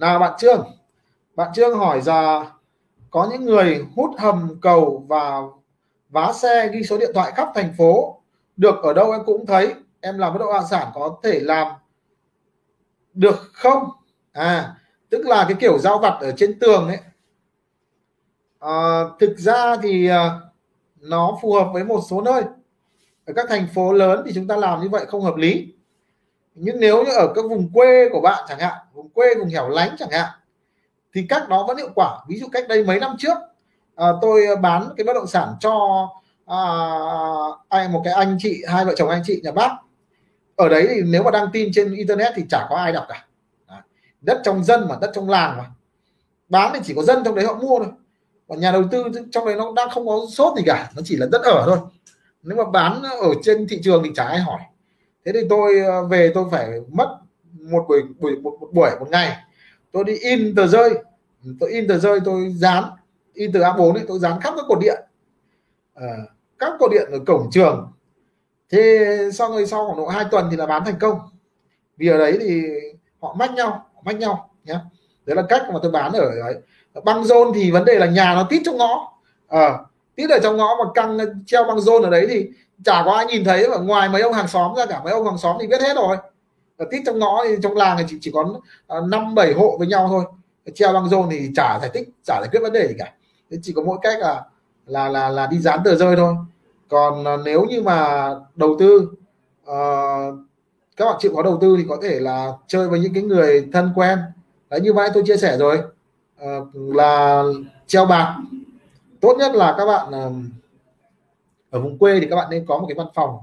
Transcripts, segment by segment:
nào bạn Trương. Bạn Trương hỏi giờ có những người hút hầm cầu và vá xe ghi số điện thoại khắp thành phố. Được ở đâu em cũng thấy. Em làm bất động sản có thể làm được không? À tức là cái kiểu giao vặt ở trên tường ấy. À, thực ra thì à, nó phù hợp với một số nơi. Ở các thành phố lớn thì chúng ta làm như vậy không hợp lý. Nhưng nếu như ở các vùng quê của bạn chẳng hạn vùng quê vùng hẻo lánh chẳng hạn thì cách đó vẫn hiệu quả. Ví dụ cách đây mấy năm trước à, tôi bán cái bất động sản cho à, anh một cái anh chị hai vợ chồng anh chị nhà bác. Ở đấy thì nếu mà đăng tin trên internet thì chả có ai đọc cả. Đất trong dân mà đất trong làng mà. Bán thì chỉ có dân trong đấy họ mua thôi. Còn nhà đầu tư trong đấy nó đang không có sốt gì cả nó chỉ là đất ở thôi. Nếu mà bán ở trên thị trường thì chả ai hỏi. Thế thì tôi à, về tôi phải mất một buổi buổi một, một buổi một ngày. Tôi đi in tờ rơi. Tôi in tờ rơi tôi dán. In từ A4 ấy tôi dán khắp các cột điện. À, các cột điện ở cổng trường. Thế sau rồi sau khoảng độ 2 tuần thì là bán thành công. Vì ở đấy thì họ mách nhau mách nhau nhé đấy là cách mà tôi bán ở đấy. Băng rôn thì vấn đề là nhà nó tít trong ngõ. À, tít ở trong ngõ mà căng treo băng rôn ở đấy thì chả có ai nhìn thấy. Mà ngoài mấy ông hàng xóm ra cả mấy ông hàng xóm thì biết hết rồi. Ờ, tít trong ngõ thì trong làng thì chỉ, chỉ có ờ, năm bảy hộ với nhau thôi. Treo băng rôn thì chả giải thích chả giải quyết vấn đề gì cả. Thế chỉ có mỗi cách là là là là đi dán tờ rơi thôi. Còn ờ, nếu như mà đầu tư uh, các bạn chịu có đầu tư thì có thể là chơi với những cái người thân quen. Đấy như vậy tôi chia sẻ rồi. Uh, là treo bạc. Tốt nhất là các bạn uh, ở vùng quê thì các bạn nên có một cái văn phòng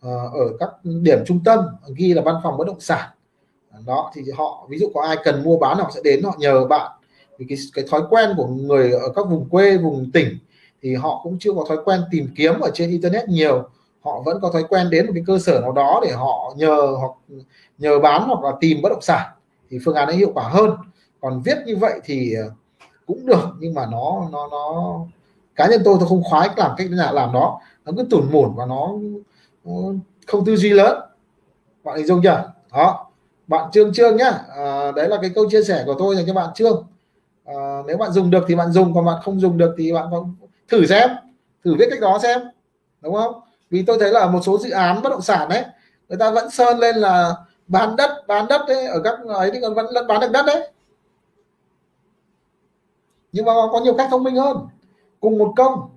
Ờ, ở các điểm trung tâm ghi là văn phòng bất động sản. Đó thì họ ví dụ có ai cần mua bán họ sẽ đến họ nhờ bạn. Vì cái, cái thói quen của người ở các vùng quê vùng tỉnh thì họ cũng chưa có thói quen tìm kiếm ở trên internet nhiều. Họ vẫn có thói quen đến một cái cơ sở nào đó để họ nhờ hoặc nhờ bán hoặc là tìm bất động sản. Thì phương án ấy hiệu quả hơn. Còn viết như vậy thì ờ, cũng được nhưng mà nó nó nó cá nhân tôi tôi không khoái làm cách nào làm đó. Nó cứ tủn mủn và nó không tư duy lớn. Bạn hình dung chưa? Đó. Bạn trương trương nhá. À, đấy là cái câu chia sẻ của tôi dành cho bạn trương. À, nếu bạn dùng được thì bạn dùng còn bạn không dùng được thì bạn thử xem. Thử viết cách đó xem. Đúng không? Vì tôi thấy là một số dự án bất động sản đấy người ta vẫn sơn lên là bán đất bán đất đấy ở các ấy thì còn vẫn vẫn bán được đất đấy. Nhưng mà có nhiều cách thông minh hơn. Cùng một công